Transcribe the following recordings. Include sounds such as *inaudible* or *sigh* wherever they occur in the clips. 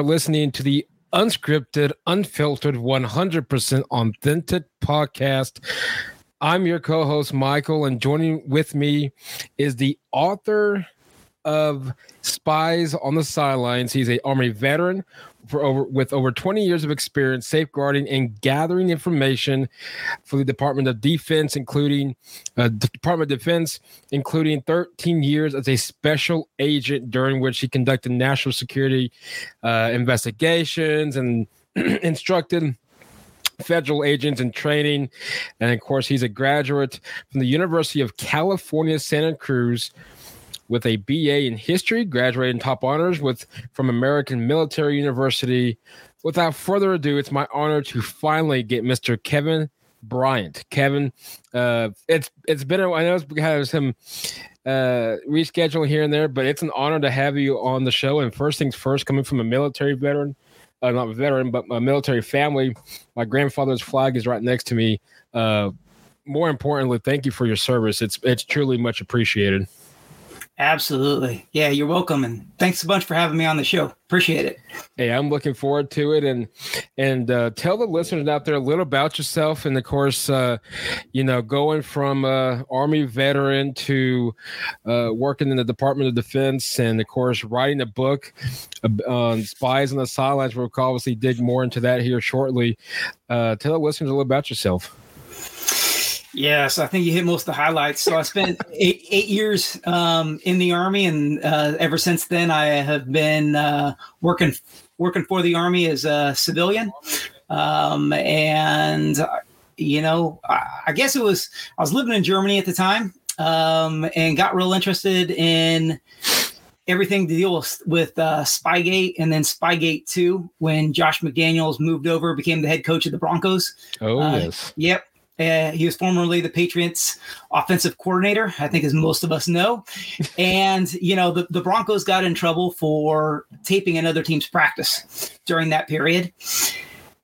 Are listening to the unscripted, unfiltered, 100% authentic podcast. I'm your co host, Michael, and joining with me is the author of Spies on the Sidelines. He's a Army veteran for over with over 20 years of experience safeguarding and gathering information for the Department of Defense, including uh, the Department of Defense, including 13 years as a special agent, during which he conducted national security uh, investigations and *clears throat* instructed federal agents in training. And of course, he's a graduate from the University of California, Santa Cruz with a BA in history, graduating top honors with from American Military University. Without further ado, it's my honor to finally get Mr. Kevin Bryant. Kevin, uh, it's it's been a, I know it's because him uh rescheduling here and there, but it's an honor to have you on the show. And first things first, coming from a military veteran, uh, not a veteran, but a military family. My grandfather's flag is right next to me. Uh, more importantly, thank you for your service. It's it's truly much appreciated. Absolutely. Yeah, you're welcome. And thanks a bunch for having me on the show. Appreciate it. Hey, I'm looking forward to it. And and uh, tell the listeners out there a little about yourself. And of course, uh, you know, going from uh, Army veteran to uh, working in the Department of Defense and of course writing a book on spies on the sidelines. We'll obviously dig more into that here shortly. Uh, tell the listeners a little about yourself. Yes, I think you hit most of the highlights. So I spent eight, eight years um, in the army, and uh, ever since then, I have been uh, working working for the army as a civilian. Um, and you know, I, I, guess it was I was living in Germany at the time, um, and got real interested in everything to deal with, with uh, Spygate and then Spygate 2 when Josh McDaniels moved over, became the head coach of the Broncos. Oh, uh, yes. Yep. Uh, he was formerly the Patriots offensive coordinator, I think, as most of us know. *laughs* and, you know, the, the Broncos got in trouble for taping another team's practice during that period.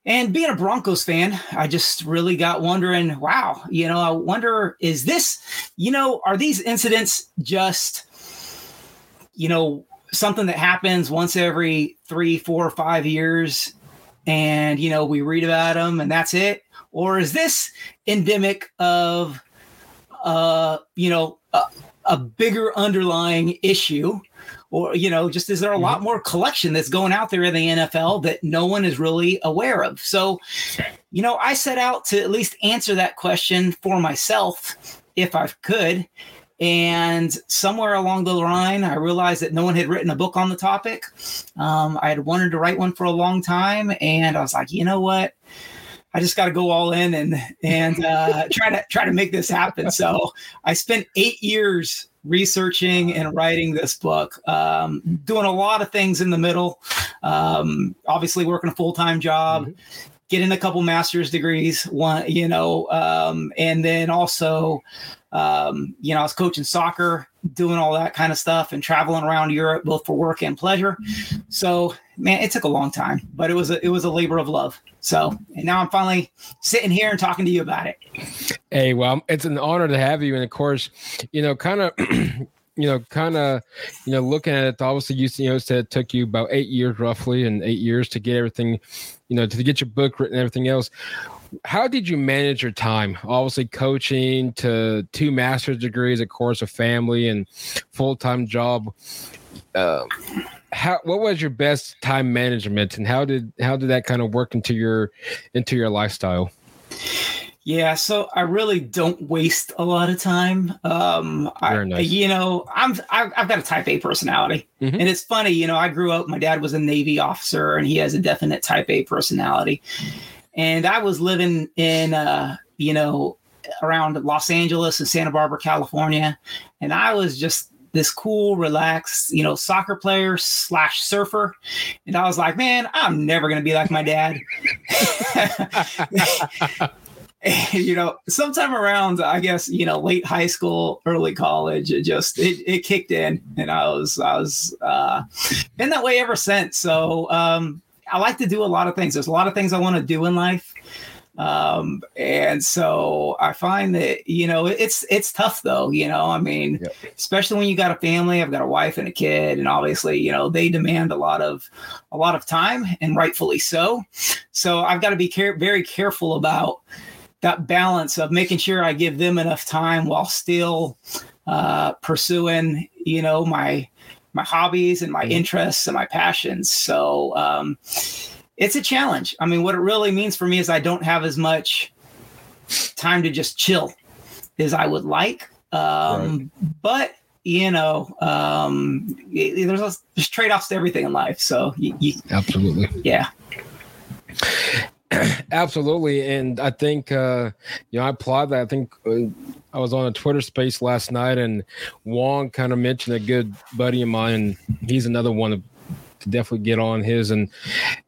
And being a Broncos fan, I just really got wondering, wow, you know, I wonder, is this, you know, are these incidents just, you know, something that happens once every three, four, five years? And, you know, we read about them and that's it or is this endemic of uh you know a, a bigger underlying issue? Or you know just is there a lot mm-hmm. more collection that's going out there in the NFL that no one is really aware of? So you know I set out to at least answer that question for myself if I could. And somewhere along the line I realized that no one had written a book on the topic. Um, I had wanted to write one for a long time and I was like you know what I just got to go all in and and uh, *laughs* try to try to make this happen. So I spent eight years researching and writing this book, um, doing a lot of things in the middle. Um, obviously, working a full time job. Mm-hmm. Getting a couple master's degrees, one, you know, um, and then also, um, you know, I was coaching soccer, doing all that kind of stuff, and traveling around Europe both for work and pleasure. So, man, it took a long time, but it was a, it was a labor of love. So, and now I'm finally sitting here and talking to you about it. Hey, well, it's an honor to have you. And of course, you know, kind of, *clears throat* you know, kind of, you know, looking at it, obviously, you, you know, said it took you about eight years roughly and eight years to get everything, you know, to get your book written and everything else. How did you manage your time? Obviously, coaching to two master's degrees, of course, a family and full time job. Um, how what was your best time management and how did how did that kind of work into your into your lifestyle yeah so i really don't waste a lot of time um I, nice. you know i'm I've, I've, got a type a personality mm-hmm. and it's funny you know i grew up my dad was a navy officer and he has a definite type a personality and i was living in uh you know around los angeles and santa barbara california and i was just this cool, relaxed, you know, soccer player slash surfer. And I was like, man, I'm never going to be like my dad. *laughs* *laughs* *laughs* *laughs* you know, sometime around, I guess, you know, late high school, early college, it just, it, it kicked in and I was, I was, uh, been that way ever since. So, um, I like to do a lot of things. There's a lot of things I want to do in life Um, and so I find that, you know, it's, it's tough though, you know, I mean, yep. especially when you got a family, I've got a wife and a kid, and obviously, you know, they demand a lot of, a lot of time and rightfully so. So I've got to be care- very careful about that balance of making sure I give them enough time while still uh, pursuing, you know, my, my hobbies and my mm-hmm. interests and my passions. So, um, it's a challenge. I mean, what it really means for me is I don't have as much time to just chill as I would like. Um, right. But you know, um, there's, a, there's trade offs to everything in life. So you, you, absolutely, yeah. *clears throat* Absolutely, and I think uh, you know I applaud that. I think uh, I was on a Twitter space last night, and Wong kind of mentioned a good buddy of mine, he's another one to definitely get on his. And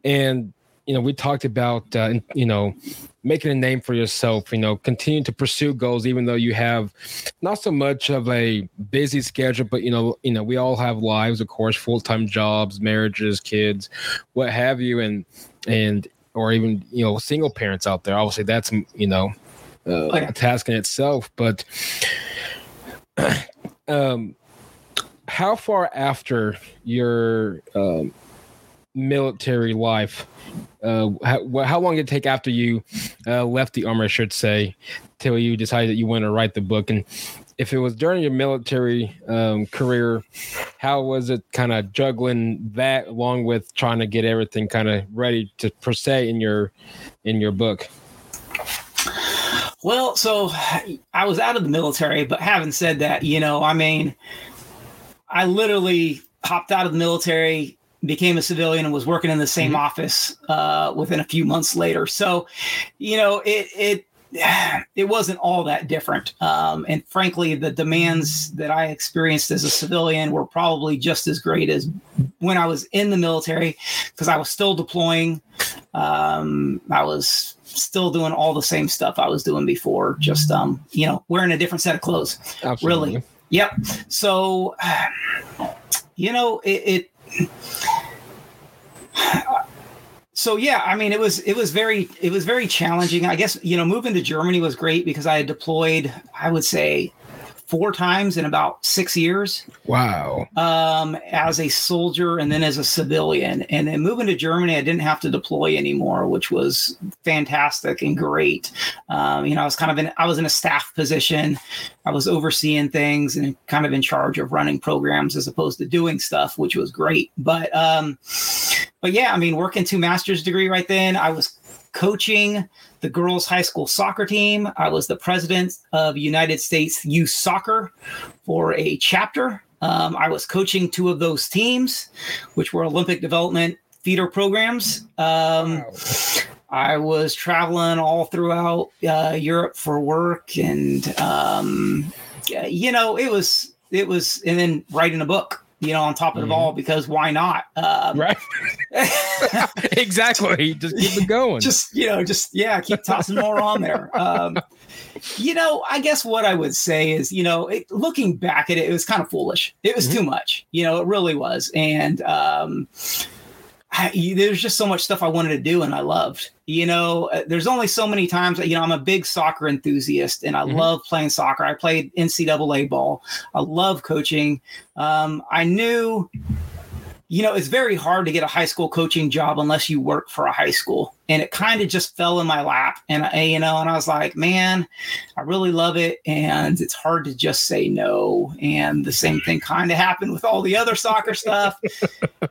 and you know we talked about uh, you know making a name for yourself you know continue to pursue goals even though you have not so much of a busy schedule but you know you know we all have lives of course full-time jobs marriages kids what have you. And and or even you know single parents out there obviously that's you know uh, a task in itself but *clears throat* um how far after your um, military life uh, how, how, long did it take after you uh, left the army i should say till you decided that you want to write the book? And if it was during your military um, career how was it kind of juggling that along with trying to get everything kind of ready to per se in your in your book well so i was out of the military but having said that you know i mean I literally hopped out of the military, became a civilian, and was working in the same mm-hmm. office uh, within a few months later. So, you know, it it it wasn't all that different. Um, and frankly, the demands that I experienced as a civilian were probably just as great as when I was in the military because I was still deploying. Um, I was still doing all the same stuff I was doing before, just um, you know, wearing a different set of clothes. Absolutely. Really. Yep. So, *sighs* you know, it, it so yeah i mean it was it was very it was very challenging i guess you know moving to germany was great because i had deployed i would say four times in about six years. Wow. Um, as a soldier and then as a civilian. And then moving to Germany, I didn't have to deploy anymore, which was fantastic and great. Um, you know, I was kind of in, I was in a staff position. I was overseeing things and kind of in charge of running programs as opposed to doing stuff, which was great. But, um, but yeah, I mean, working two master's degree right then, I was coaching the girls' high school soccer team. I was the president of United States Youth Soccer for a chapter. Um, I was coaching two of those teams, which were Olympic development feeder programs. Um, wow. I was traveling all throughout uh, Europe for work, and um, you know, it was it was, and then writing a book you know, on top of mm-hmm. it all because why not? Um, right. *laughs* *laughs* exactly. Just keep it going. Just, you know, just, yeah, keep tossing more on there. Um, you know, I guess what I would say is, you know, it, looking back at it, it was kind of foolish. It was mm-hmm. too much. You know, it really was. And, um, I, there's just so much stuff I wanted to do and I loved. You know, uh, there's only so many times, you know, I'm a big soccer enthusiast and I mm-hmm. love playing soccer. I played NCAA ball. I love coaching. Um, I knew you know, it's very hard to get a high school coaching job unless you work for a high school. And it kind of just fell in my lap. And I, you know, and I was like, man, I really love it. And it's hard to just say no. And the same thing kind of happened with all the other soccer stuff. *laughs*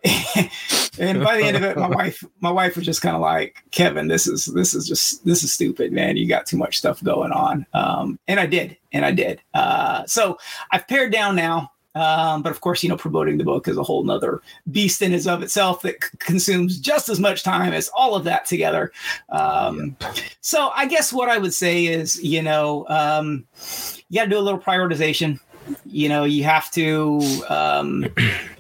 and by the end of it, my wife, my wife was just kind of like, Kevin, this is this is just this is stupid, man. You got too much stuff going on. Um, and I did, and I did. Uh, so I've pared down now. Um, but of course, you know, promoting the book is a whole nother beast in and of itself that c- consumes just as much time as all of that together. Um, yep. So I guess what I would say is, you know, um, you got to do a little prioritization. You know, you have to, um,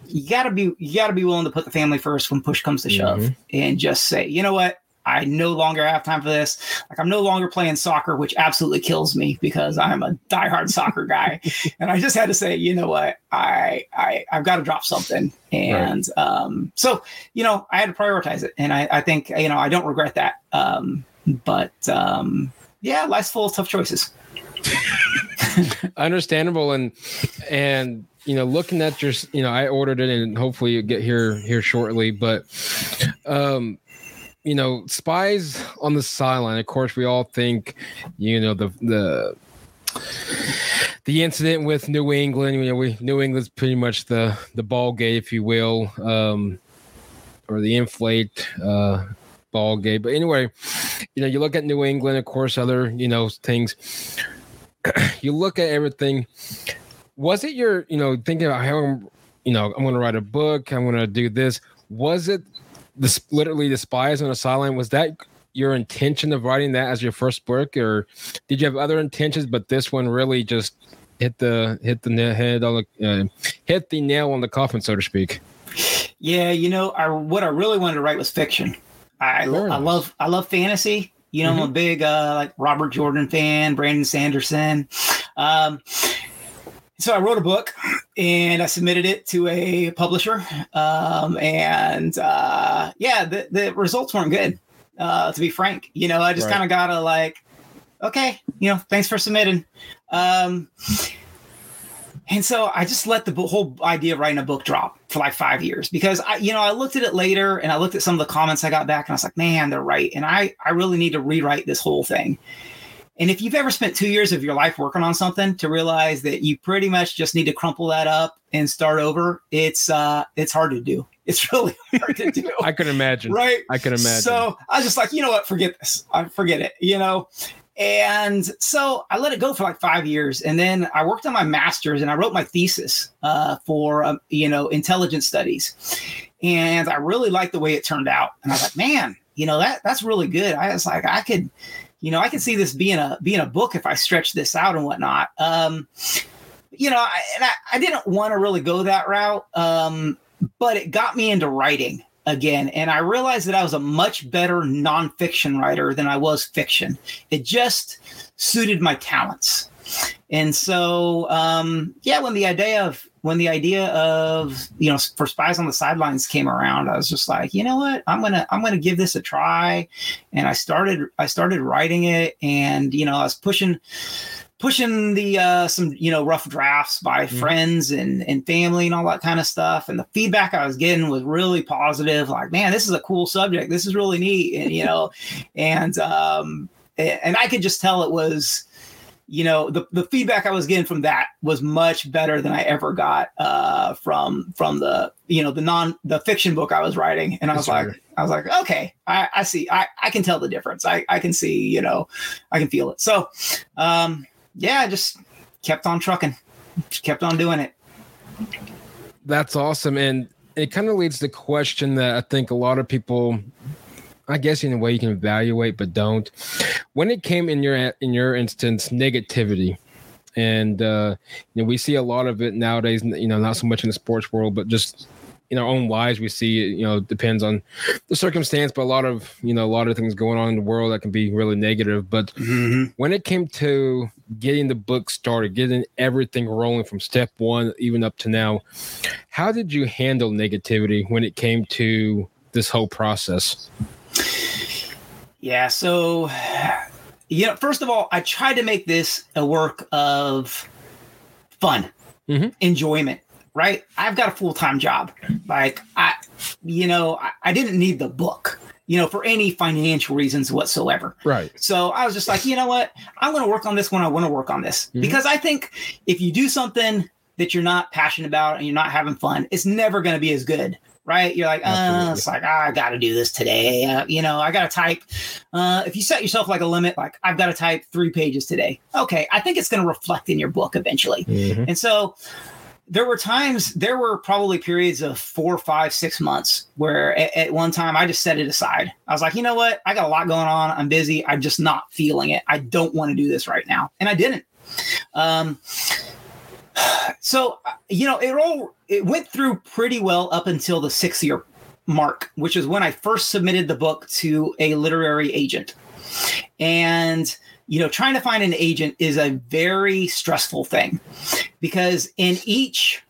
you got to be, you got to be willing to put the family first when push comes to shove, mm-hmm. and just say, you know what, I no longer have time for this. Like I'm no longer playing soccer, which absolutely kills me because I'm a diehard soccer guy. *laughs* And I just had to say, you know what, I I I've got to drop something. And right. um, so you know, I had to prioritize it, and I I think you know I don't regret that. Um, but um, yeah, life's full of tough choices. *laughs* Understandable, and and you know, looking at your, you know, I ordered it, and hopefully you get here here shortly. But, um, you know, spies on the sideline. Of course, we all think, you know, the the the incident with New England. You know, we New England's pretty much the the ball gate, if you will, um, or the inflate uh, ball gate. But anyway, you know, you look at New England, of course, other you know things. *clears throat* you look at everything. Was it your, you know, thinking about how, you know, I'm going to write a book, I'm going to do this. Was it the literally the spies on the sideline? Was that your intention of writing that as your first book, or did you have other intentions? But this one really just hit the hit the head on the uh, hit the nail on the coffin, so to speak. Yeah, you know, I, what I really wanted to write was fiction. I, I love I love fantasy. You know, mm-hmm. I'm a mm-hmm. big uh, like Robert Jordan fan, Brandon Sanderson. Um, so I wrote a book and I submitted it to a publisher. Um, and uh, yeah, the, the results weren't good. Uh, to be frank, you know, I just right. kind of gotta like, okay, you know, thanks for submitting. Um, and so I just let the whole idea of writing a book drop for like five years because I, you know, I looked at it later and I looked at some of the comments I got back and I was like, man, they're right. And I, I really need to rewrite this whole thing. And if you've ever spent two years of your life working on something to realize that you pretty much just need to crumple that up and start over, it's, uh, it's hard to do. *laughs* It's really hard to do. *laughs* I can imagine. Right. I can imagine. So I was just like, you know what? Forget this. I forget it, you know? And so I let it go for like five years, and then I worked on my master's and I wrote my thesis uh, for um, you know intelligence studies, and I really liked the way it turned out. And I was like, man, you know that that's really good. I was like, I could, you know, I could see this being a being a book if I stretch this out and whatnot. Um, you know, I, and I, I didn't want to really go that route, um, but it got me into writing again. And I realized that I was a much better nonfiction writer than I was fiction. It just suited my talents. And so, um, yeah, when the idea of when the idea of you know for spies on the sidelines came around, I was just like, you know what, I'm gonna I'm gonna give this a try. And I started I started writing it, and you know I was pushing pushing the uh, some you know rough drafts by mm-hmm. friends and and family and all that kind of stuff. And the feedback i was getting was really positive like man this is a cool subject. This is really neat. And you know *laughs* and um and i could just tell it was you know the, the feedback i was getting from that was much better than i ever got uh from from the you know the non the fiction book i was writing and i was like i was like okay i i see i i can tell the difference i i can see you know i can feel it so um yeah, I just kept on trucking, just kept on doing it. That's awesome. And it kind of leads to the question that I think a lot of people I guess in a way you can evaluate, but don't. When it came in your in your instance, negativity, and uh, you know we see a lot of it nowadays. You know, not so much in the sports world, but just in our own lives we see you know depends on the circumstance but a lot of you know a lot of things going on in the world that can be really negative but mm-hmm. when it came to getting the book started getting everything rolling from step one even up to now how did you handle negativity when it came to this whole process yeah so you know first of all i tried to make this a work of fun mm-hmm. enjoyment right? I've got a full time job. Like I, you know, I, I, didn't need the book, you know, for any financial reasons whatsoever. Right. So I was just like, you know what? I'm going to work on this when I want to work on this mm-hmm. because I think if you do something that you're not passionate about and you're not having fun, it's never going to be as good. Right, you're like, uh, it's like oh, I got to do this today. Uh, you know, I got to type. Uh, if you set yourself like a limit, like I've got to type three pages today. Okay, I think it's going to reflect in your book eventually. Mm-hmm. And so, there were times there were probably periods of four five six months where at, at, one time i just set it aside i was like you know what i got a lot going on i'm busy i'm just not feeling it i don't want to do this right now and i didn't um, *sighs* so you know it all it went through pretty well up until the six year mark which is when i first submitted the book to a literary agent and you know, trying to find an agent is a very stressful thing because in each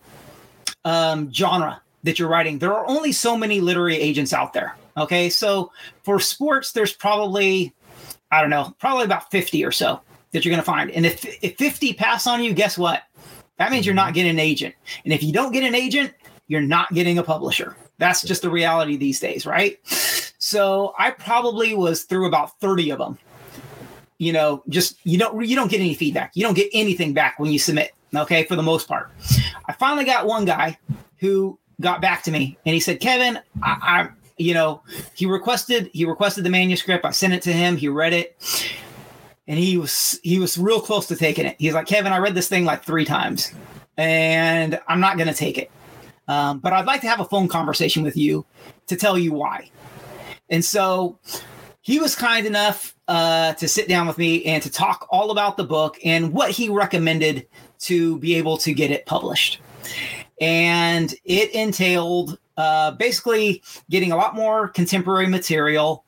um, genre that you're writing, there are only so many literary agents out there. Okay. So for sports, there's probably I don't know, probably about 50 or so that you're going to find. And if, if 50 pass on you, guess what? That means you're not mm-hmm. getting an agent. And if you don't get an agent, you're not getting a publisher. That's just the reality these days, right? So I probably was through about 30 of them. You know, just you don't you don't get any feedback. You don't get anything back when you submit. Okay, for the most part. I finally got one guy who got back to me and he said, Kevin, I, I you know, he requested he requested the manuscript. I sent it to him. He read it, and he was he was real close to taking it. He's like, Kevin, I read this thing like three times, and I'm not going to take it. Um, but I'd like to have a phone conversation with you to tell you why. And so he was kind enough uh, to sit down with me and to talk all about the book and what he recommended to be able to get it published. And it entailed uh, basically getting a lot more contemporary material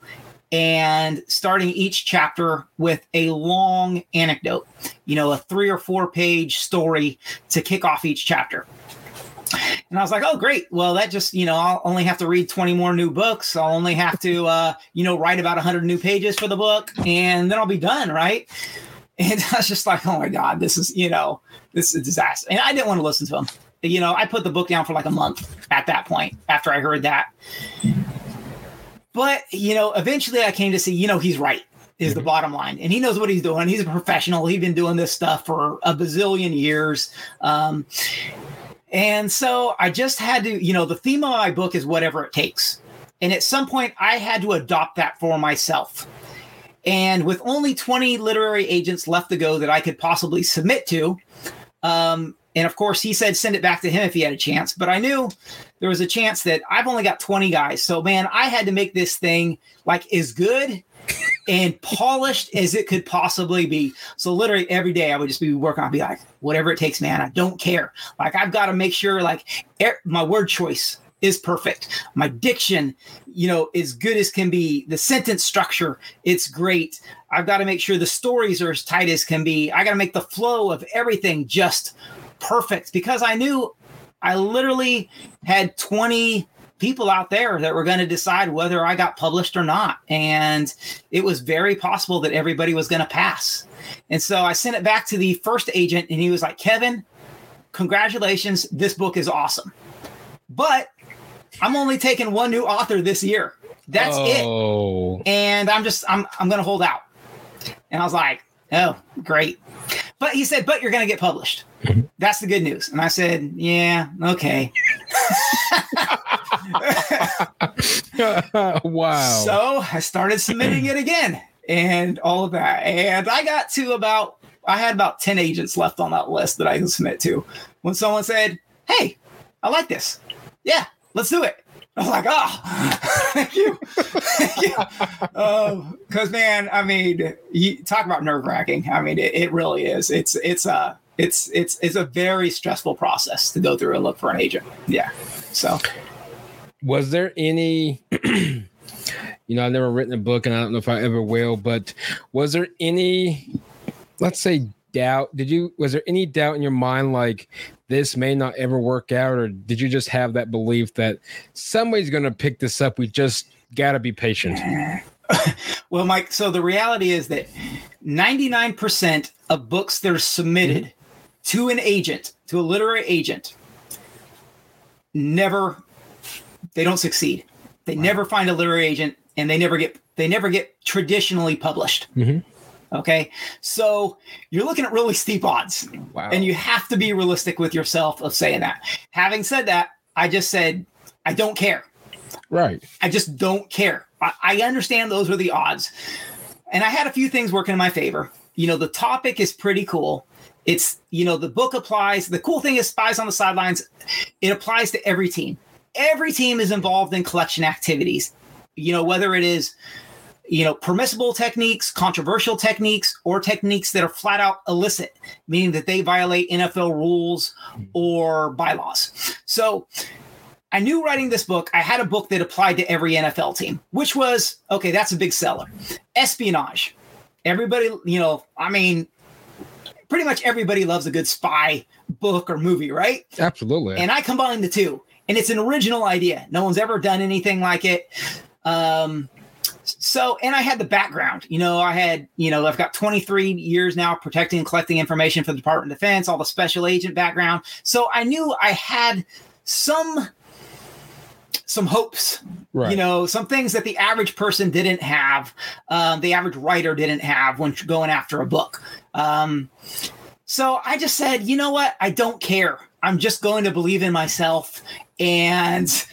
and starting each chapter with a long anecdote, you know, a three or four page story to kick off each chapter. And I was like, oh, great. Well, that just, you know, I'll only have to read 20 more new books. I'll only have to, uh, you know, write about 100 new pages for the book, and then I'll be done, right? And *laughs* I was just like, oh my God, this is, you know, this is a disaster. And I didn't want to listen to him you know, I put the book down for like a month at that point after I heard that. But, you know, eventually I came to see, you know, he's right, is the mm-hmm. bottom line. And he knows what he's doing. He's a professional. He's been doing this stuff for a bazillion years. Um, and so I just had to, you know, the theme of my book is whatever it takes. And at some point, I had to adopt that for myself. And with only 20 literary agents left to go that I could possibly submit to, um, and of course, he said send it back to him if he had a chance. But I knew there was a chance that I've only got 20 guys. So, man, I had to make this thing like as good and polished as it could possibly be. So, literally every day I would just be working on, be like, whatever it takes, man. I don't care. Like, I've got to make sure, like, er- my word choice is perfect. My diction, you know, as good as can be. The sentence structure, it's great. I've got to make sure the stories are as tight as can be. I got to make the flow of everything just perfect because I knew I literally had 20 people out there that were going to decide whether I got published or not. And it was very possible that everybody was going to pass. And so I sent it back to the first agent, and he was like, Kevin, congratulations. This book is awesome. But I'm only taking one new author this year. That's oh. it. And I'm just, I'm, I'm going to hold out. And I was like, oh, great. But he said, but you're going to get published. Mm-hmm. That's the good news. And I said, yeah, okay. *laughs* wow. So I started submitting it again and all of that. And I got to about, I had about 10 agents left on that list that I could submit to. When someone said, hey, I like this. Yeah, let's do it. I was like, oh, *laughs* thank you. Because, um, man, I mean, you talk about nerve wracking. I mean, it, it, really is. It's, it's, uh, it's, it's, it's a very stressful process to go through and look for an agent. Yeah. So, was there any, *clears throat* you know, I've never written a book and I don't know if I ever will, but was there any, let's say, doubt? Did you, was there any doubt in your mind like this may not ever work out, or did you just have that belief that somebody's going to pick this up? We just got to be patient. *laughs* well, Mike, so the reality is that 99% of books that are submitted mm-hmm. To an agent, to a literary agent, never they don't succeed. They wow. never find a literary agent and they never get they never get traditionally published. Mm-hmm. Okay. So you're looking at really steep odds. Wow. And you have to be realistic with yourself of saying that. Having said that, I just said, I don't care. Right. I just don't care. I, I understand those were the odds. And I had a few things working in my favor. You know, the topic is pretty cool. It's, you know, the book applies. The cool thing is Spies on the Sidelines, it applies to every team. Every team is involved in collection activities. You know, whether it is you know, permissible techniques, controversial techniques, or techniques that are flat out illicit, meaning that they violate NFL rules or bylaws. So I knew writing this book, I had a book that applied to every NFL team, which was okay, that's a big seller. Espionage. Everybody, you know, I mean, pretty much everybody loves a good spy book or movie, right? Absolutely. And I combine the two, and it's an original idea. No one's ever done anything like it. Um, so, and I had the background, you know, I had, you know, I've got 23 years now protecting and collecting information for the Department of Defense, all the special agent background. So I knew I had some some hopes right. you know some things that the average person didn't have um, the average writer didn't have when going after a book. Um, so i just said you know what? I don't care. I'm just going to believe in myself and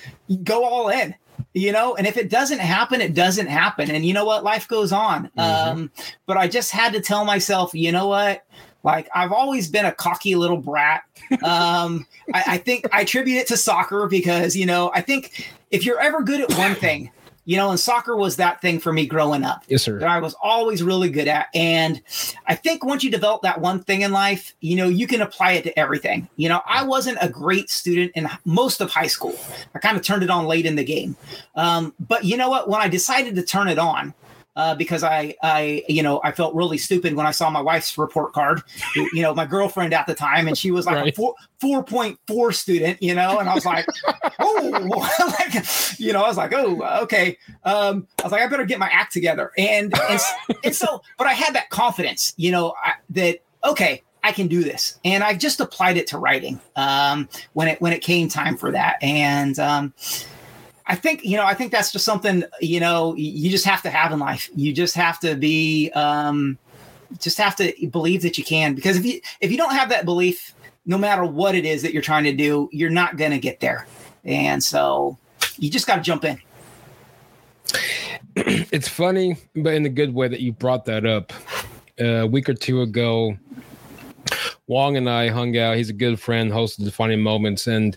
go all in you know? And if it doesn't happen it doesn't happen. And you know what? Life goes on. Mm-hmm. um, but i just had to tell myself you know what like I've always been a cocky little brat. Um, I, I think I attribute it to soccer because you know I think if you're ever good at one thing, you know, and soccer was that thing for me growing up. Yes, sir. That I was always really good at. And I think once you develop that one thing in life, you know, you can apply it to everything. You know, I wasn't a great student in most of high school. I kind of turned it on late in the game. Um, but you know what? When I decided to turn it on, uh, because I, I, you know, I felt really stupid when I saw my wife's report card. you know, my girlfriend at the time, and she was like right. a four four point four student. You know, and I was like, *laughs* oh, *laughs* like, you know, I was like, oh, okay. Um, I was like, I better get my act together, and and, and so, but I had that confidence, you know, I, that okay, I can do this, and I just applied it to writing um, when it when it came time for that, and um, I think you know I think that's just something you know you just have to have in life. You just have to be um, just have to believe that you can because if you if you don't have that belief, no matter what it is that you're trying to do, you're not going to get there. And so you just got to jump in. *clears throat* It's funny, but in a good way that you brought that up. Uh, a week or two ago, Wong and I hung out. He's a good friend, hosted Defining Moments, and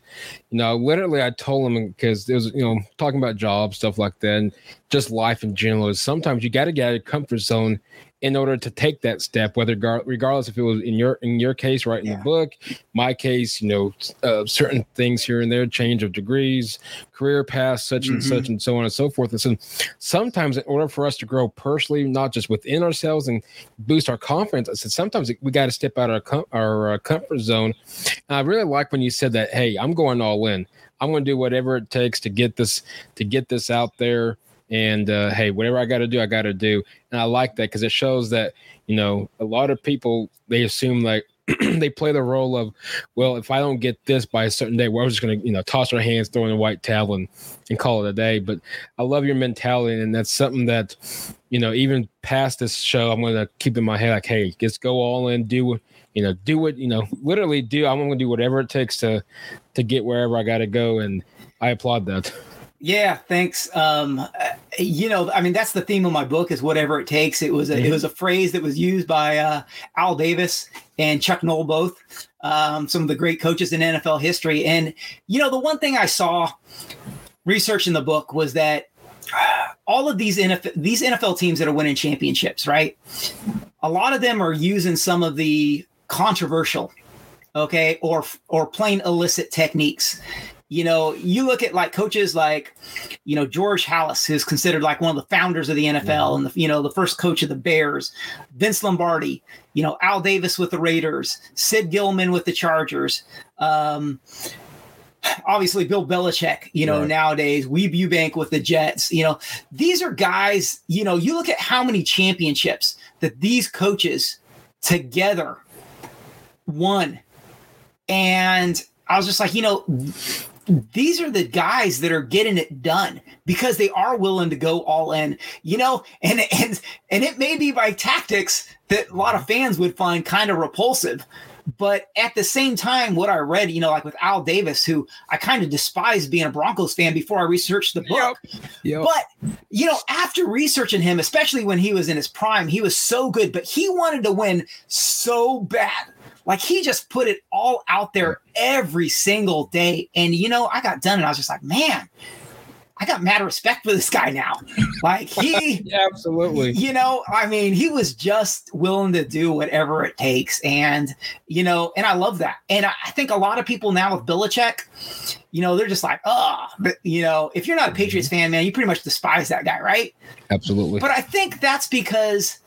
you know, literally, I told him because it was you know talking about jobs, stuff like that, and just life in general. Is sometimes you got to get out of your comfort zone in order to take that step whether regardless if it was in your in your case right in yeah. the book my case you know uh, certain things here and there change of degrees career paths such mm-hmm. and such and so on and so forth and so sometimes in order for us to grow personally not just within ourselves and boost our confidence i said sometimes we got to step out of our, com- our uh, comfort zone and i really like when you said that hey i'm going all in i'm going to do whatever it takes to get this to get this out there and uh, hey, whatever I got to do, I got to do. And I like that because it shows that you know a lot of people they assume like *clears throat* they play the role of, well, if I don't get this by a certain day, we're just gonna you know toss our hands, throw in a white towel, and, and call it a day. But I love your mentality, and that's something that you know even past this show, I'm gonna keep in my head like, hey, just go all in, do you know, do it, you know, literally do. I'm gonna do whatever it takes to to get wherever I got to go, and I applaud that. *laughs* Yeah, thanks. Um, you know, I mean, that's the theme of my book is whatever it takes. It was a, it was a phrase that was used by uh, Al Davis and Chuck Noll both, um, some of the great coaches in NFL history. And you know, the one thing I saw research in the book was that all of these NFL these NFL teams that are winning championships, right? A lot of them are using some of the controversial, okay, or or plain illicit techniques you know, you look at like coaches like, you know, George Halas, who's considered like one of the founders of the NFL mm-hmm. and the, you know, the first coach of the Bears, Vince Lombardi, you know, Al Davis with the Raiders, Sid Gilman with the Chargers. Um, obviously Bill Belichick, you know, right. nowadays, Weeb Ewbank with the Jets, you know, these are guys, you know, you look at how many championships that these coaches together won. And I was just like, you know, these are the guys that are getting it done because they are willing to go all in you know and and and it may be by tactics that a lot of fans would find kind of repulsive but at the same time what i read you know like with al davis who i kind of despised being a broncos fan before i researched the book yep. Yep. but you know after researching him especially when he was in his prime he was so good but he wanted to win so bad like he just put it all out there every single day. And you know, I got done and I was just like, man, I got mad respect for this guy now. *laughs* Like he *laughs* yeah, absolutely. You know, I mean, he was just willing to do whatever it takes. And, you know, and I love that. And I think a lot of people now with Belichick, you know, they're just like, oh, but you know, if you're not a Patriots mm-hmm. fan, man, you pretty much despise that guy, right? Absolutely. But I think that's because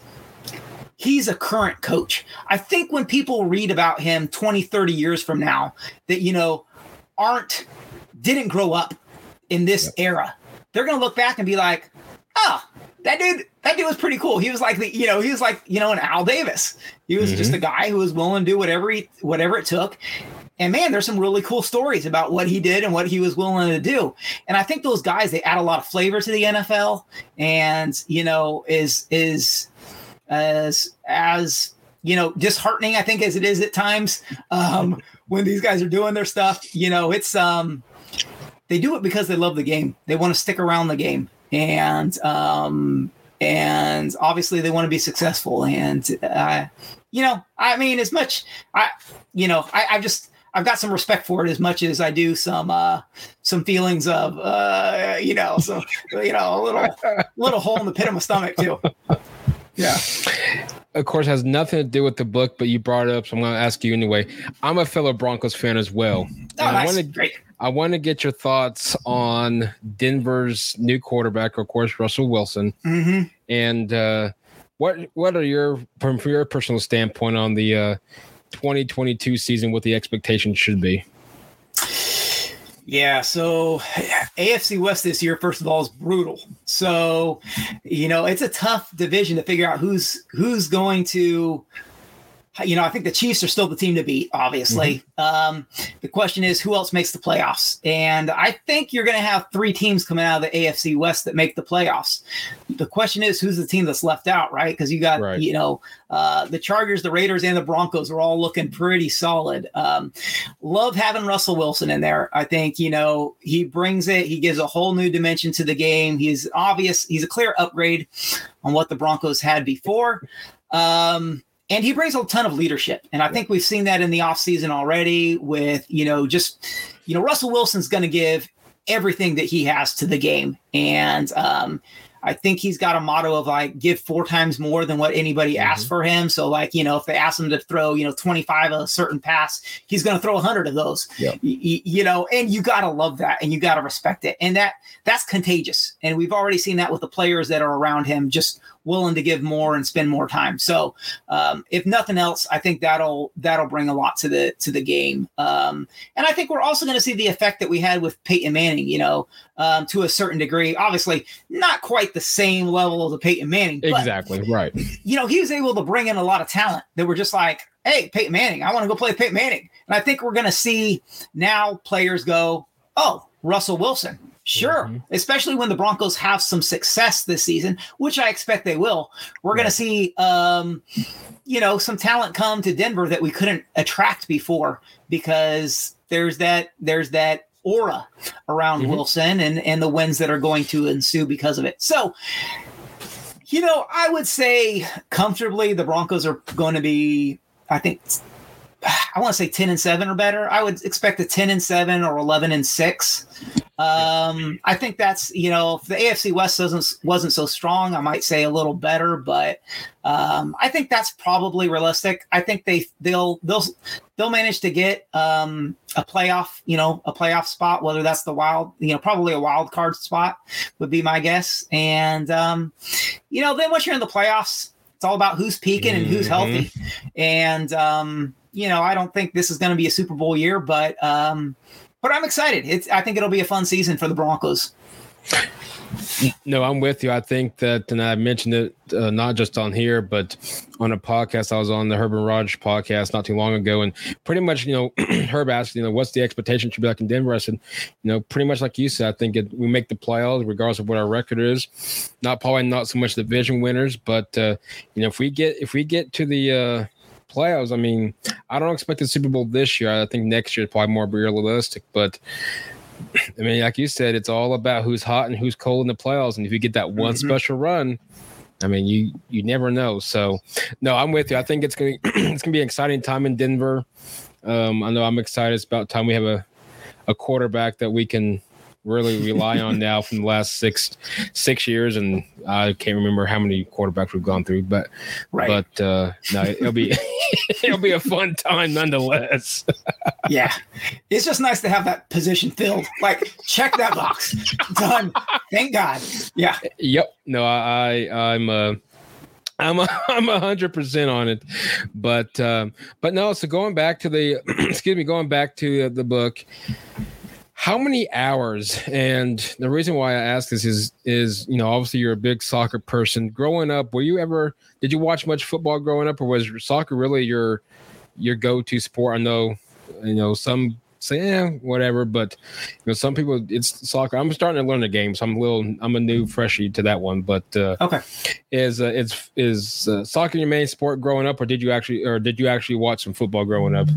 he's a current coach. I think when people read about him 20, 30 years from now that, you know, aren't, didn't grow up in this yep. era, they're going to look back and be like, oh, that dude, that dude was pretty cool. He was like the, you know, he was like, you know, an Al Davis. He was mm-hmm. just a guy who was willing to do whatever he, whatever it took. And man, there's some really cool stories about what he did and what he was willing to do. And I think those guys they add a lot of flavor to the NFL. And you know, is is as as you know disheartening I think as it is at times um, *laughs* when these guys are doing their stuff. You know, it's um they do it because they love the game. They want to stick around the game, and um and obviously they want to be successful. And uh, you know, I mean, as much I you know I, I just I've got some respect for it as much as I do some uh, some feelings of uh, you know so you know a little little hole in the pit of my stomach too. *laughs* Yeah. Of course, has nothing to do with the book, but you brought it up, so I'm going to ask you anyway. I'm a fellow Broncos fan as well. Oh, nice. I want to Great. I want to get your thoughts on Denver's new quarterback, of course, Russell Wilson, mm-hmm. and uh, what what are your from your personal standpoint on the uh, 2022 season what the expectations should be? Yeah, so AFC West this year, first of all, is brutal. So, you know, it's a tough division to figure out who's who's going to you know, I think the Chiefs are still the team to beat, obviously. Mm-hmm. Um, the question is who else makes the playoffs? And I think you're going to have three teams coming out of the AFC West that make the playoffs. The question is who's the team that's left out, right? Because you got, right. you know, uh, the Chargers, the Raiders, and the Broncos are all looking pretty solid. Um, love having Russell Wilson in there. I think, you know, he brings it, he gives a whole new dimension to the game. He's obvious, he's a clear upgrade on what the Broncos had before. Um, and he brings a ton of leadership and i think we've seen that in the offseason already with you know just you know russell wilson's going to give everything that he has to the game and um, I think he's got a motto of like give four times more than what anybody mm-hmm. asks for him. So like you know if they ask him to throw you know 25 a certain pass, he's going to throw 100 of those. Yep. Y- you know, and you got to love that and you got to respect it, and that that's contagious. And we've already seen that with the players that are around him. Just willing to give more and spend more time. So, um, if nothing else, I think that'll that'll bring a lot to the to the game. Um, and I think we're also going to see the effect that we had with Peyton Manning. You know, um, to a certain degree. Obviously, not quite the same level as a Peyton Manning. But, exactly right. You know, he was able to bring in a lot of talent that were just like, "Hey, Peyton Manning, I want to go play Peyton Manning." And I think we're going to see now players go, "Oh, Russell Wilson." Sure, mm-hmm. especially when the Broncos have some success this season, which I expect they will. We're going to see, um, you know, some talent come to Denver that we couldn't attract before because there's that there's that aura around mm-hmm. Wilson and and the wins that are going to ensue because of it. So, you know, I would say comfortably the Broncos are going to be, I think, I want to say 10 and 7 or better. I would expect a 10 and 7 or 11 and 6. Um, I think that's, you know, if the AFC West doesn't wasn't so strong, I might say a little better, but um, I think that's probably realistic. I think they they'll they'll they'll manage to get um, a playoff, you know, a playoff spot, whether that's the wild, you know, probably a wild card spot would be my guess. And um, you know, then once you're in the playoffs, it's all about who's peaking and who's mm-hmm. healthy. And um, you know, I don't think this is going to be a Super Bowl year, but um, but I'm excited. It's I think it'll be a fun season for the Broncos. No, I'm with you. I think that, and I mentioned it uh, not just on here, but on a podcast I was on the Herb and Raj podcast not too long ago, and pretty much, you know, *clears throat* Herb asked, you know, what's the expectation should be like in Denver? I said, you know, pretty much like you said, I think it, we make the playoffs regardless of what our record is. Not probably not so much division winners, but uh, you know, if we get if we get to the uh, playoffs. I mean, I don't expect the Super Bowl this year. I think next year is probably more realistic. But I mean, like you said, it's all about who's hot and who's cold in the playoffs. And if you get that one mm-hmm. special run, I mean, you you never know. So, no, I'm with you. I think it's gonna *clears throat* it's gonna be an exciting time in Denver. Um, I know I'm excited. It's about time we have a a quarterback that we can really rely on now from the last six six years, and I can't remember how many quarterbacks we've gone through, but right. but uh, no, it'll be *laughs* it'll be a fun time nonetheless. yeah, it's just nice to have that position filled. Like, check that box, done. Thank God. Yeah. Yep. No, I, I I'm uh I'm a, I'm a hundred percent on it, but um, but no. So going back to the *clears throat* excuse me, going back to the book, how many hours? And the reason why i ask this is is you know obviously you're a big soccer person. Growing up were you ever did you watch much football growing up or was soccer really your your go-to sport? I know you know some say yeah whatever but you know some people it's soccer i'm starting to learn the game so i'm a little i'm a new freshie to that one but uh okay is uh, is is uh, soccer your main sport growing up or did you actually or did you actually watch some football growing up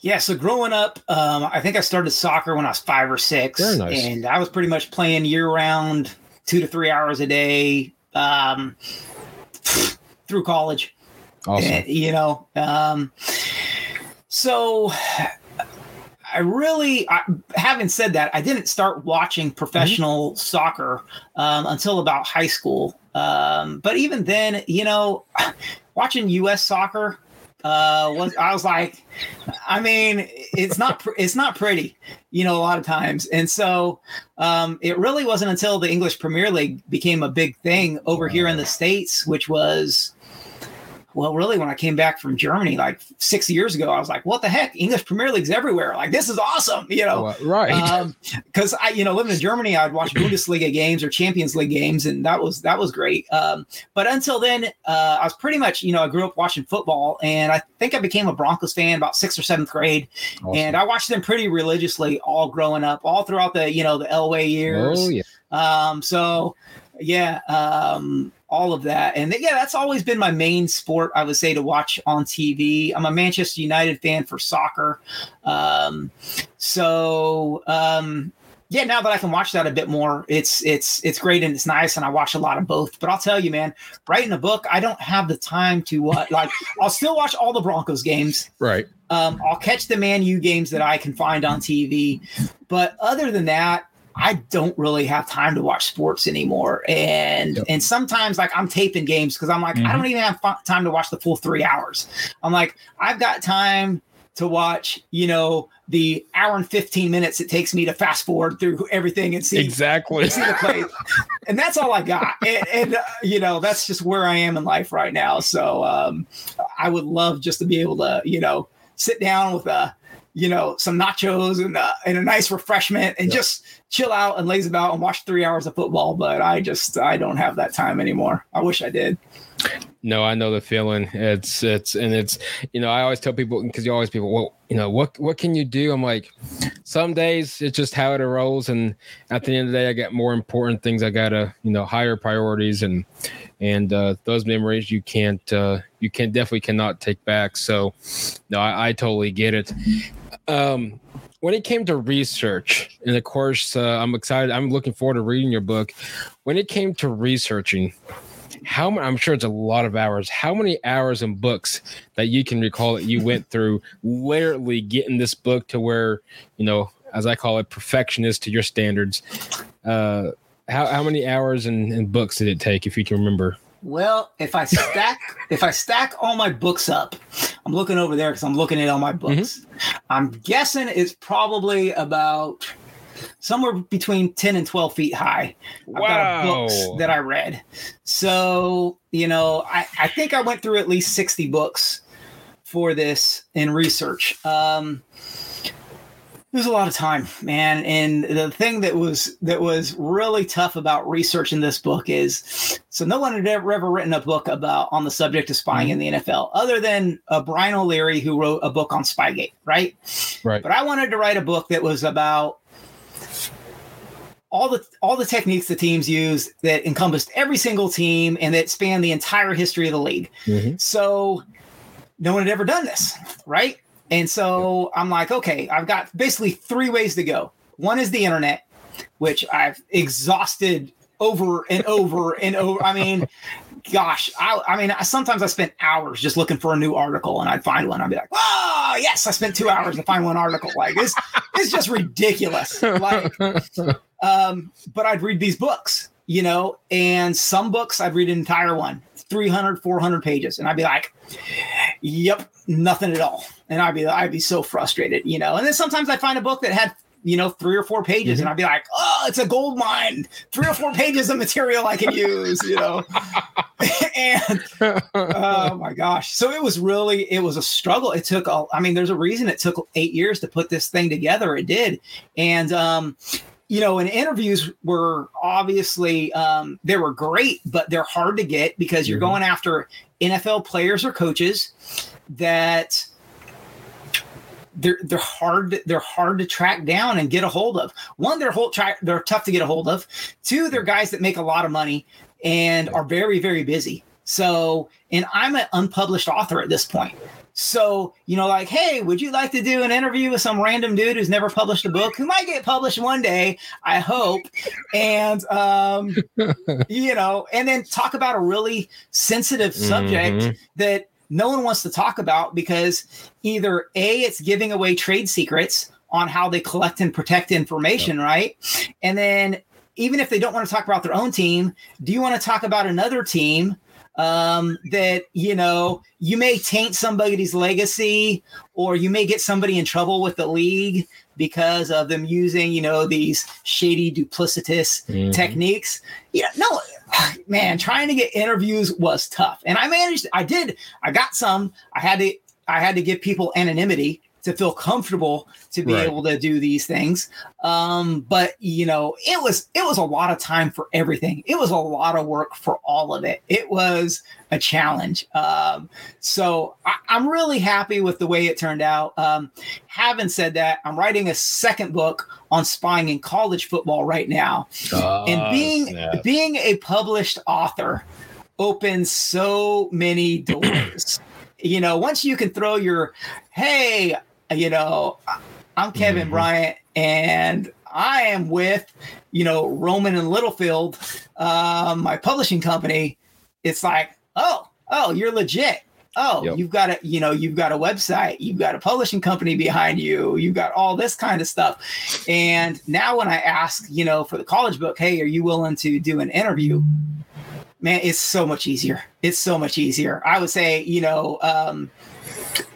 yeah, so growing up, um, I think I started soccer when I was five or six, nice. and I was pretty much playing year round, two to three hours a day, um, through college. awesome And, you know, um, so I really, I, having said that, I didn't start watching professional soccer um, until about high school. Um, but even then, you know, *laughs* watching U.S. soccer uh, was I was like, I mean, it's not pr- it's not pretty, you know, a lot of times, and so um, it really wasn't until the English Premier League became a big thing over here in the states, which was well, really, when I came back from Germany like six years ago, I was like, "What the heck? English Premier League's everywhere! Like this is awesome!" You know, Well, right because I, you know, living in Germany, I'd watch *clears throat* Bundesliga games or Champions League games, and that was that was great. Um, but until then, uh, I was pretty much, you know, I grew up watching football, and I think I became a Broncos fan about sixth or seventh grade, Awesome. and I watched them pretty religiously all growing up, all throughout the, you know, the Elway years. oh yeah Um, so yeah, um, all of that. And yeah, that's always been my main sport, I would say, to watch on TV. I'm a Manchester United fan for soccer. Um, so um yeah, now that I can watch that a bit more, it's it's it's great and it's nice, and I watch a lot of both. But I'll tell you, man, writing a book, I don't have the time to *laughs* like. I'll still watch all the Broncos games. right Um, I'll catch the Man U games that I can find on TV, but other than that, I don't really have time to watch sports anymore. And Yep. and sometimes like I'm taping games because I'm like I Mhm. don't even have fu- time to watch the full three hours. I'm like I've got time to watch, you know, the hour and 15 minutes it takes me to fast forward through everything and see exactly see the play. *laughs* and that's all I got. And, and uh, you know, that's just where I am in life right now. So um, I would love just to be able to, you know, sit down with a, you know, some nachos and, uh, and a nice refreshment and Yeah. just chill out and laze about and watch three hours of football. But I just, I don't have that time anymore. I wish I did. No, I know the feeling. It's it's and it's you know I always tell people because you always people well you know what what can you do? I'm like some days it's just how it rolls, and at the end of the day I got more important things I gotta you know higher priorities and and uh, those memories you can't uh, you can definitely cannot take back. So no, I, I totally get it. Um, when it came to research, and of course uh, I'm excited. I'm looking forward to reading your book. When it came to researching how many i'm sure it's a lot of hours how many hours and books that you can recall that you went through literally getting this book to where you know as i call it perfectionist to your standards uh how, how many hours and, and books did it take if you can remember Well, if I stack *laughs* if I stack all my books up, I'm looking over there because I'm looking at all my books. I'm guessing it's probably about somewhere between 10 and 12 feet high. I've got books that I read. So, you know, I, I think I went through at least 60 books for this in research. Um it was a lot of time, man. And the thing that was that was really tough about researching this book is so no one had ever, ever written a book about on the subject of spying in the NFL, other than uh, Brian O'Leary, who wrote a book on Spygate, right? right But I wanted to write a book that was about all the all the techniques the teams use that encompassed every single team and that spanned the entire history of the league. Mhm. So no one had ever done this, right? And so I'm like, okay, I've got basically three ways to go. One is the internet, which I've exhausted over and over and over. I mean, *laughs* gosh, I, I mean, I, sometimes I spent hours just looking for a new article, and I'd find one. I'd be like, "Oh, yes, I spent two hours to find one article." Like this, it's just ridiculous. Like, *laughs* um, but I'd read these books, you know, and some books I'd read an entire one, 300, 400 pages, and I'd be like, "Yep, nothing at all," and I'd be, I'd be so frustrated, you know. And then sometimes I'd find a book that had you know, three or four pages, and I'd be like, "Oh, it's a gold mine! Three or four *laughs* pages of material I can use," you know. *laughs* and oh my gosh. So it was really, it was a struggle. It took, a, I mean, there's a reason it took eight years to put this thing together. It did. And, um, you know, and interviews were obviously um, they were great, but they're hard to get because you're mm-hmm. going after NFL players or coaches that they're they're hard they're hard to track down and get a hold of. One, they're whole try, they're tough to get a hold of. Two, they're guys that make a lot of money and are very very busy. So, and I'm an unpublished author at this point. So, you know, like, hey, would you like to do an interview with some random dude who's never published a book who might get published one day, I hope. And, um, *laughs* you know, and then talk about a really sensitive subject mm-hmm. that no one wants to talk about because either A, it's giving away trade secrets on how they collect and protect information, yep. right? And then even if they don't want to talk about their own team, do you want to talk about another team um, that you know you may taint somebody's legacy or you may get somebody in trouble with the league because of them using you know these shady duplicitous mm-hmm. techniques. Yeah no man trying to get interviews was tough. And i managed i did i got some. I had to i had to give people anonymity to feel comfortable to be right. able to do these things. Um, but you know, it was it was a lot of time for everything. It was a lot of work for all of it. It was a challenge. Um, so I, am really happy with the way it turned out. Um, having said that, I'm writing a second book on spying in college football right now, oh, and being snap. being a published author opens so many doors. *clears throat* you know, once you can throw your, hey, you know, I'm Kevin mm-hmm. Bryant and I am with, you know, Rowman and Littlefield, uh, my publishing company. It's like, oh, oh, you're legit. Oh, yep. you've got a, you know, you've got a website, you've got a publishing company behind you, you've got all this kind of stuff. And now when I ask, you know, for the college book, hey, are you willing to do an interview? Man, it's so much easier. It's so much easier. I would say, you know, um,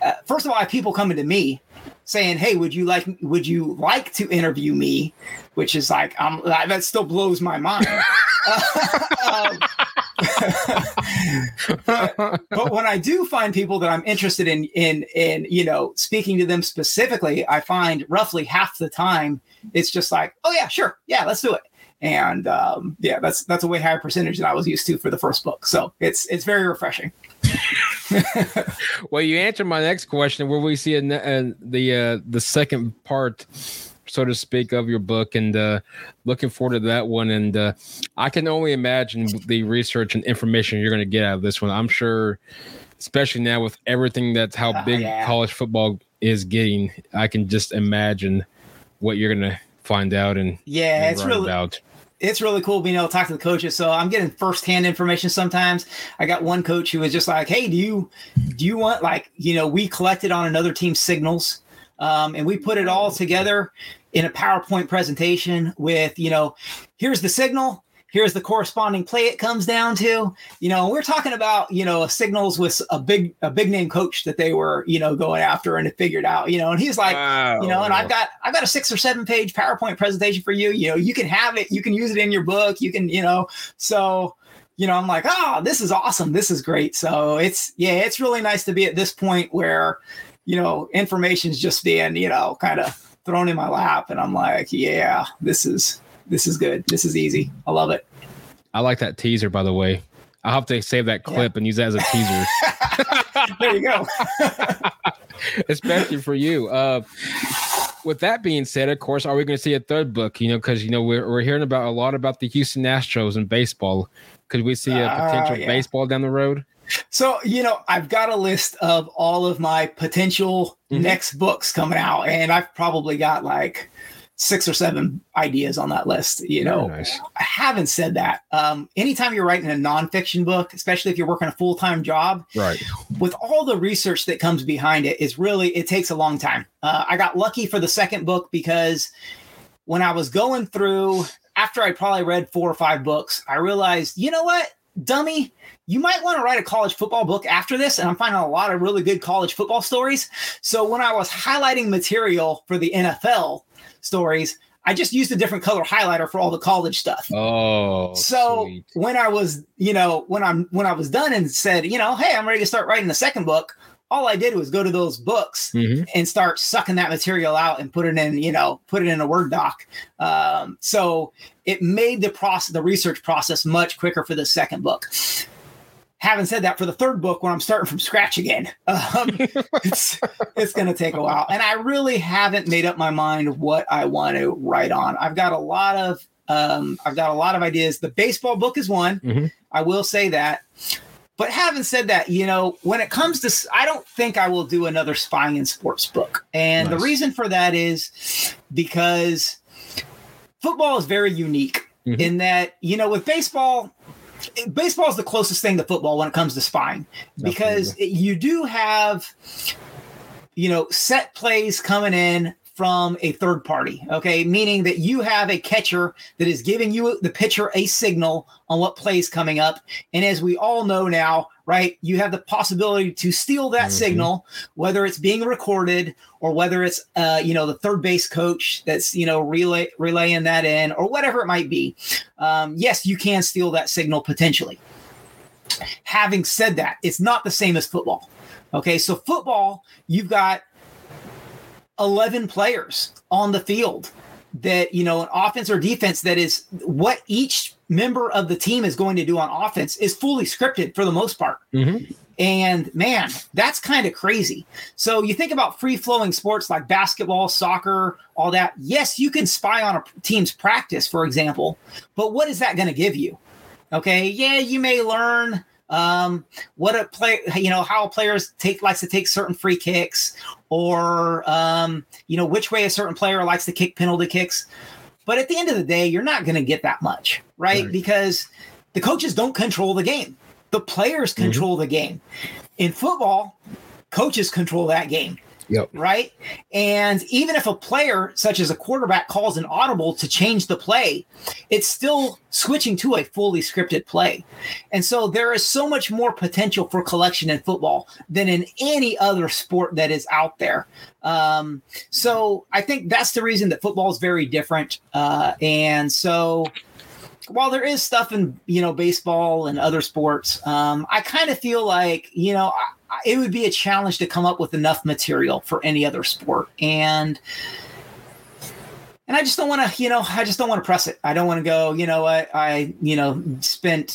uh, first of all, I have people coming to me saying, "Hey, would you like would you like to interview me?" Which is like, um, that still blows my mind. um, *laughs* *laughs* but when I do find people that I'm interested in, in, in, you know, speaking to them specifically, I find roughly half the time it's just like, oh yeah, sure, yeah, let's do it. And um, yeah, that's that's a way higher percentage than I was used to for the first book. So it's it's very refreshing. *laughs* well, you answered my next question. Where we see a, a, the uh, the second part, so to speak, of your book, and uh, looking forward to that one. And uh, I can only imagine the research and information you're going to get out of this one. I'm sure, especially now with everything that's how oh, big yeah. college football is getting, I can just imagine what you're going to find out and yeah, and it's really about it's really cool being able to talk to the coaches. So I'm getting firsthand information sometimes. I got one coach who was just like, "Hey, do you do you want like you know we collected on another team's signals, um, and we put it all together in a PowerPoint presentation with you know here's the signal, here's the corresponding play it comes down to. You know we're talking about you know signals with a big a big name coach that they were you know going after and it figured out you know and he's like wow. you know and i've got i've got a six or seven page powerpoint presentation for you. You know you can have it. You can use it in your book. You can you know so you know i'm like oh this is awesome. This is great. So it's yeah it's really nice to be at this point where you know information's just being you know kind of thrown in my lap and i'm like yeah this is this is good. This is easy. I love it. I like that teaser, by the way. I'll have to save that clip yeah. and use that as a teaser. *laughs* *laughs* there you go. Especially for you. Uh, with that being said, of course, are we going to see a third book? You know, because you know we're we're hearing about a lot about the Houston Astros and baseball. Could we see a uh, potential uh, yeah. baseball down the road? So, you know, I've got a list of all of my potential mm-hmm. next books coming out, and I've probably got like six or seven ideas on that list. You know, nice. I haven't said that. Um, anytime you're writing a nonfiction book, especially if you're working a full time job, right, with all the research that comes behind it, is really it takes a long time. Uh, I got lucky for the second book because when I was going through after I probably read four or five books, I realized, you know what, dummy. You might want to write a college football book after this. And I'm finding a lot of really good college football stories. So when I was highlighting material for the NFL, stories, I just used a different color highlighter for all the college stuff. Oh, so sweet. when I was, you know, when I'm when I was done and said, you know, hey, I'm ready to start writing the second book. All I did was go to those books Mhm. and start sucking that material out and put it in, you know, put it in a Word doc. Um, so it made the process, the research process, much quicker for the second book. Having said that, for the third book, when I'm starting from scratch again, *laughs* um, it's it's going to take a while, and I really haven't made up my mind what I want to write on. I've got a lot of um, I've got a lot of ideas. The baseball book is one. Mhm. I will say that. But having said that, you know, when it comes to, I don't think I will do another spying in sports book. And Nice. the reason for that is because football is very unique Mhm. in that, you know, with baseball, baseball is the closest thing to football when it comes to spying because you do have, you know, set plays coming in from a third party. Okay. Meaning that you have a catcher that is giving you, the pitcher, a signal on what play is coming up. And as we all know now, right, you have the possibility to steal that Mhm. signal, whether it's being recorded or whether it's, uh, you know, the third base coach that's, you know, relay, relaying that in or whatever it might be. Um, yes, you can steal that signal potentially. Having said that, it's not the same as football. Okay. So, football, you've got 11 players on the field that you know an offense or defense that is what each member of the team is going to do on offense is fully scripted for the most part. Mhm. and man that's kind of crazy. So you think about free flowing sports like basketball soccer all that. Yes you can spy on a team's practice for example but what is that going to give you? Okay yeah you may learn um, what a play you know how players take likes to take certain free kicks or um, you know which way a certain player likes to kick penalty kicks but at the end of the day you're not going to get that much right? Right. because the coaches don't control the game the players Mm-hmm. control the game in football coaches control that game Yep. right? And even if a player, such as a quarterback, calls an audible to change the play, it's still switching to a fully scripted play. And so there is so much more potential for collection in football than in any other sport that is out there. Um, so I think that's the reason that football is very different. Uh, and so while there is stuff in you know baseball and other sports, um, I kind of feel like you know it would be a challenge to come up with enough material for any other sport, and and I just don't want to you know I just don't want to press it. I don't want to go you know I I you know spent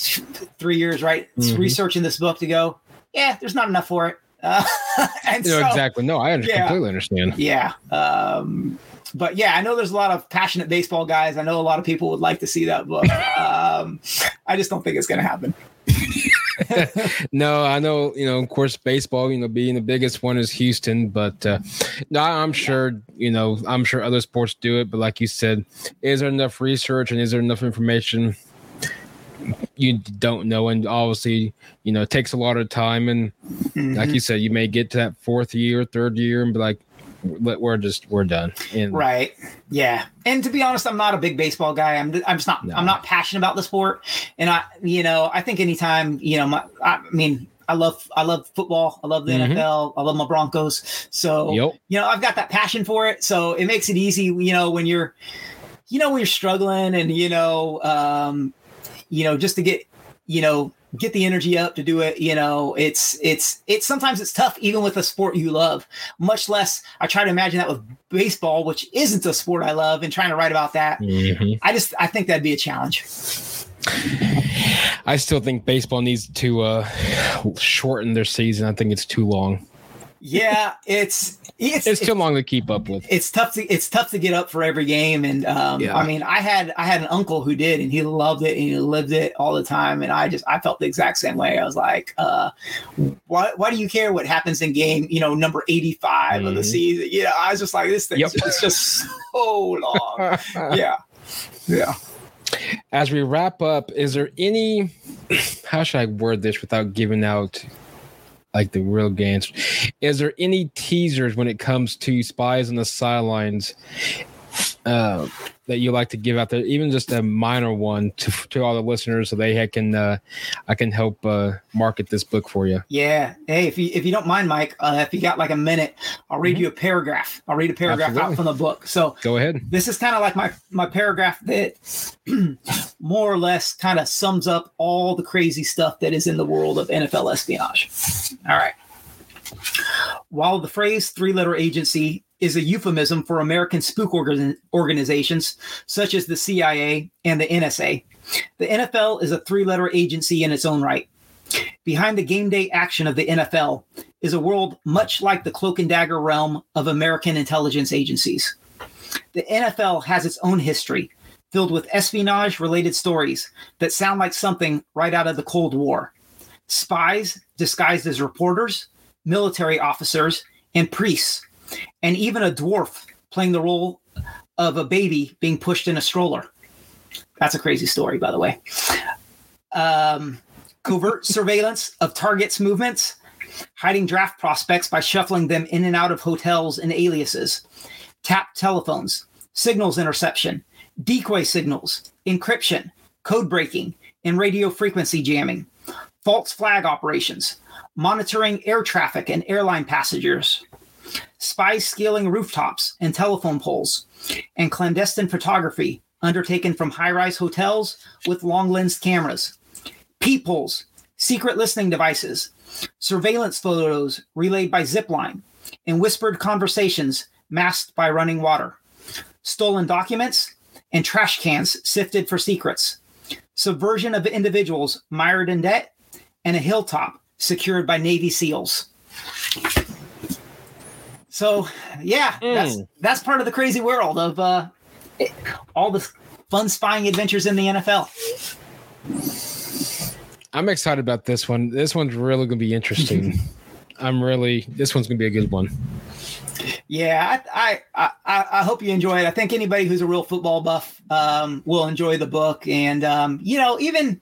three years right Mhm. researching this book to go yeah there's not enough for it. Uh, *laughs* and You know, so, exactly. No, I under- Yeah. completely understand. yeah. Um, but yeah, I know there's a lot of passionate baseball guys. I know a lot of people would like to see that book. *laughs* Um, I just don't think it's going to happen. *laughs* *laughs* No, I know, you know, of course, baseball, you know, being the biggest one is Houston, but uh, no, I'm sure, you know, I'm sure other sports do it. But like you said, is there enough research and is there enough information? You don't know. And obviously, you know, it takes a lot of time. And like you said, you may get to that fourth year, third year and be like, "We're- we're just, we're done. And Right. Yeah. And to be honest, I'm not a big baseball guy. I'm I'm just not No. I'm not passionate about the sport. And I you know, I think anytime, you know, my I mean, I love I love football. I love the Mhm. NFL. I love my Broncos. So Yep. you know, I've got that passion for it. So it makes it easy, you know, when you're, you know, when you're struggling and, you know, um, you know, just to get, you know, get the energy up to do it, you know, it's, it's, it's sometimes it's tough, even with a sport you love, much less I try to imagine that with baseball, which isn't a sport I love and trying to write about that. Mhm. I just, I think that'd be a challenge. I still think baseball needs to uh, shorten their season. I think it's too long. Yeah. It's, it's, It's too long to keep up with. it's tough to it's tough to get up for every game and um Yeah. i mean i had i had an uncle who did and he loved it and he lived it all the time and i just i felt the exact same way i was like uh why, why do you care what happens in game you know number 85 of the Mhm. season you know i was just like this thing Yep. it's just so long *laughs* yeah yeah As we wrap up, is there any how should I word this without giving out like the real games? Is there any teasers when it comes to spies on the sidelines uh, that you like to give out there, even just a minor one to, to all the listeners, so they can uh, I can help uh, market this book for you. Yeah. Hey, if you if you don't mind, Mike, uh, if you got like a minute, I'll read mm-hmm. you a paragraph. I'll read a paragraph Absolutely. out from the book. So go ahead. This is kind of like my my paragraph that *clears throat* more or less kind of sums up all the crazy stuff that is in the world of NFL espionage. All right. While the phrase three letter agency is a euphemism for American spook organ- organizations such as the CIA and the NSA, the NFL is a three letter agency in its own right. Behind the game day action of the NFL is a world much like the cloak and dagger realm of American intelligence agencies. The NFL has its own history, filled with espionage related stories that sound like something right out of the Cold War. Spies disguised as reporters, military officers, and priests, and even a dwarf playing the role of a baby being pushed in a stroller. That's a crazy story, by the way. Um, covert surveillance of targets' movements, hiding draft prospects by shuffling them in and out of hotels and aliases, tap telephones, signals interception, decoy signals, encryption, code breaking, and radio frequency jamming, false flag operations, monitoring air traffic and airline passengers, spies scaling rooftops and telephone poles, and clandestine photography undertaken from high rise hotels with long lensed cameras, peepholes, secret listening devices, surveillance photos relayed by zipline, and whispered conversations masked by running water, stolen documents, and trash cans sifted for secrets, subversion of individuals mired in debt, and a hilltop secured by Navy SEALs. So, yeah, mm. that's that's part of the crazy world of uh, all the fun spying adventures in the NFL. I'm excited about this one. This one's really going to be interesting. *laughs* I'm really this one's going to be a good one. Yeah, I, I, I I hope you enjoy it. I think anybody who's a real football buff um, will enjoy the book, and um, you know, even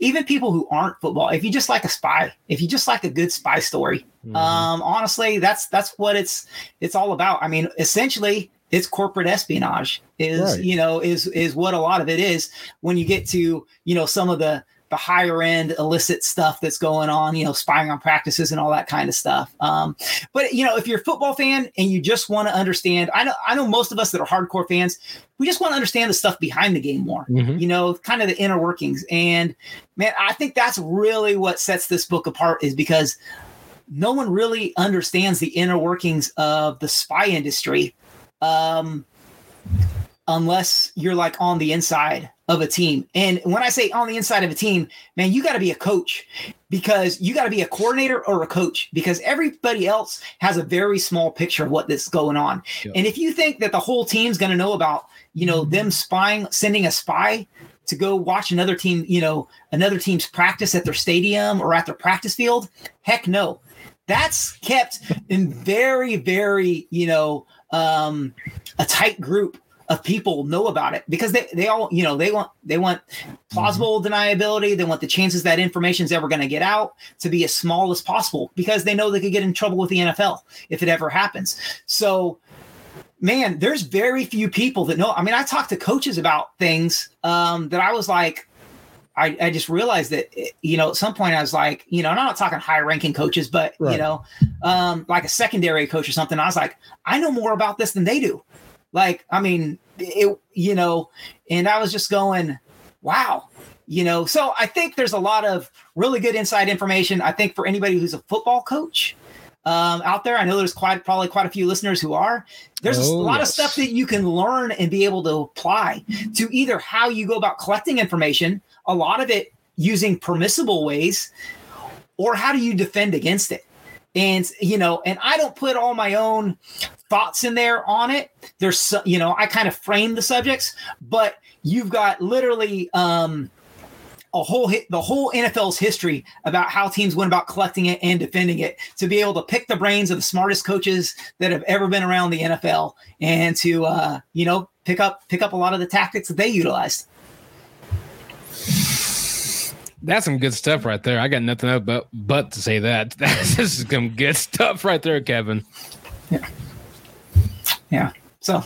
even people who aren't football, if you just like a spy, if you just like a good spy story, mm-hmm. um, honestly, that's that's what it's it's all about. I mean, essentially, it's corporate espionage is right. you know is is what a lot of it is when you get to you know some of the the higher end illicit stuff that's going on, you know, spying on practices and all that kind of stuff. Um, but you know, if you're a football fan and you just want to understand, I know I know most of us that are hardcore fans, we just want to understand the stuff behind the game more. Mm-hmm. You know, kind of the inner workings. And man, I think that's really what sets this book apart is because no one really understands the inner workings of the spy industry. Um, unless you're like on the inside of a team. And when I say on the inside of a team, man, you got to be a coach because you got to be a coordinator or a coach because everybody else has a very small picture of what this going on. Yep. And if you think that the whole team's going to know about, you know, them spying, sending a spy to go watch another team, you know, another team's practice at their stadium or at their practice field, heck no. That's kept in very, very, you know, um, a tight group of people know about it because they, they all you know they want they want plausible mm-hmm. deniability they want the chances that information is ever going to get out to be as small as possible because they know they could get in trouble with the NFL if it ever happens so man there's very few people that know I mean I talked to coaches about things um, that I was like I, I just realized that you know at some point I was like you know I'm not talking high ranking coaches but right. you know um, like a secondary coach or something I was like I know more about this than they do like, I mean, it, you know, and I was just going, wow, you know. So I think there's a lot of really good inside information. I think for anybody who's a football coach um, out there, I know there's quite probably quite a few listeners who are. There's oh, a lot yes. of stuff that you can learn and be able to apply to either how you go about collecting information, a lot of it using permissible ways, or how do you defend against it and you know and i don't put all my own thoughts in there on it there's you know i kind of frame the subjects but you've got literally um a whole hit the whole NFL's history about how teams went about collecting it and defending it to be able to pick the brains of the smartest coaches that have ever been around the NFL and to uh, you know pick up pick up a lot of the tactics that they utilized. That's some good stuff right there. I got nothing up but but to say that. *laughs* That's just some good stuff right there, Kevin. Yeah. Yeah. So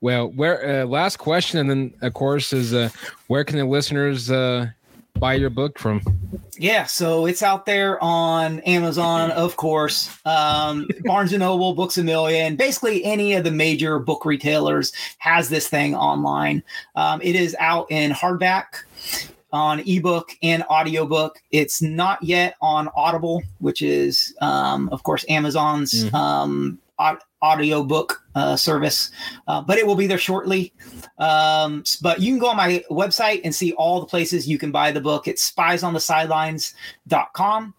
Well, where uh, last question, and then of course is uh, where can the listeners uh, buy your book from? Yeah, so it's out there on Amazon, of course, um, *laughs* Barnes and Noble, Books a Million, basically any of the major book retailers has this thing online. Um, it is out in hardback on ebook and audiobook. It's not yet on Audible, which is, um, of course, Amazon's mm-hmm. um, audiobook uh, service, uh, but it will be there shortly. Um, but you can go on my website and see all the places you can buy the book. It's spiesonthesidelines.com.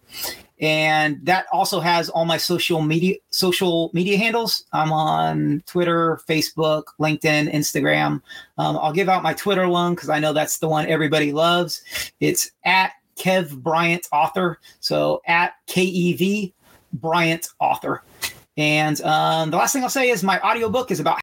And that also has all my social media social media handles. I'm on Twitter, Facebook, LinkedIn, Instagram. Um, I'll give out my Twitter one because I know that's the one everybody loves. It's at Kev Bryant Author. So at K E V Bryant Author. And um, the last thing I'll say is my audiobook is about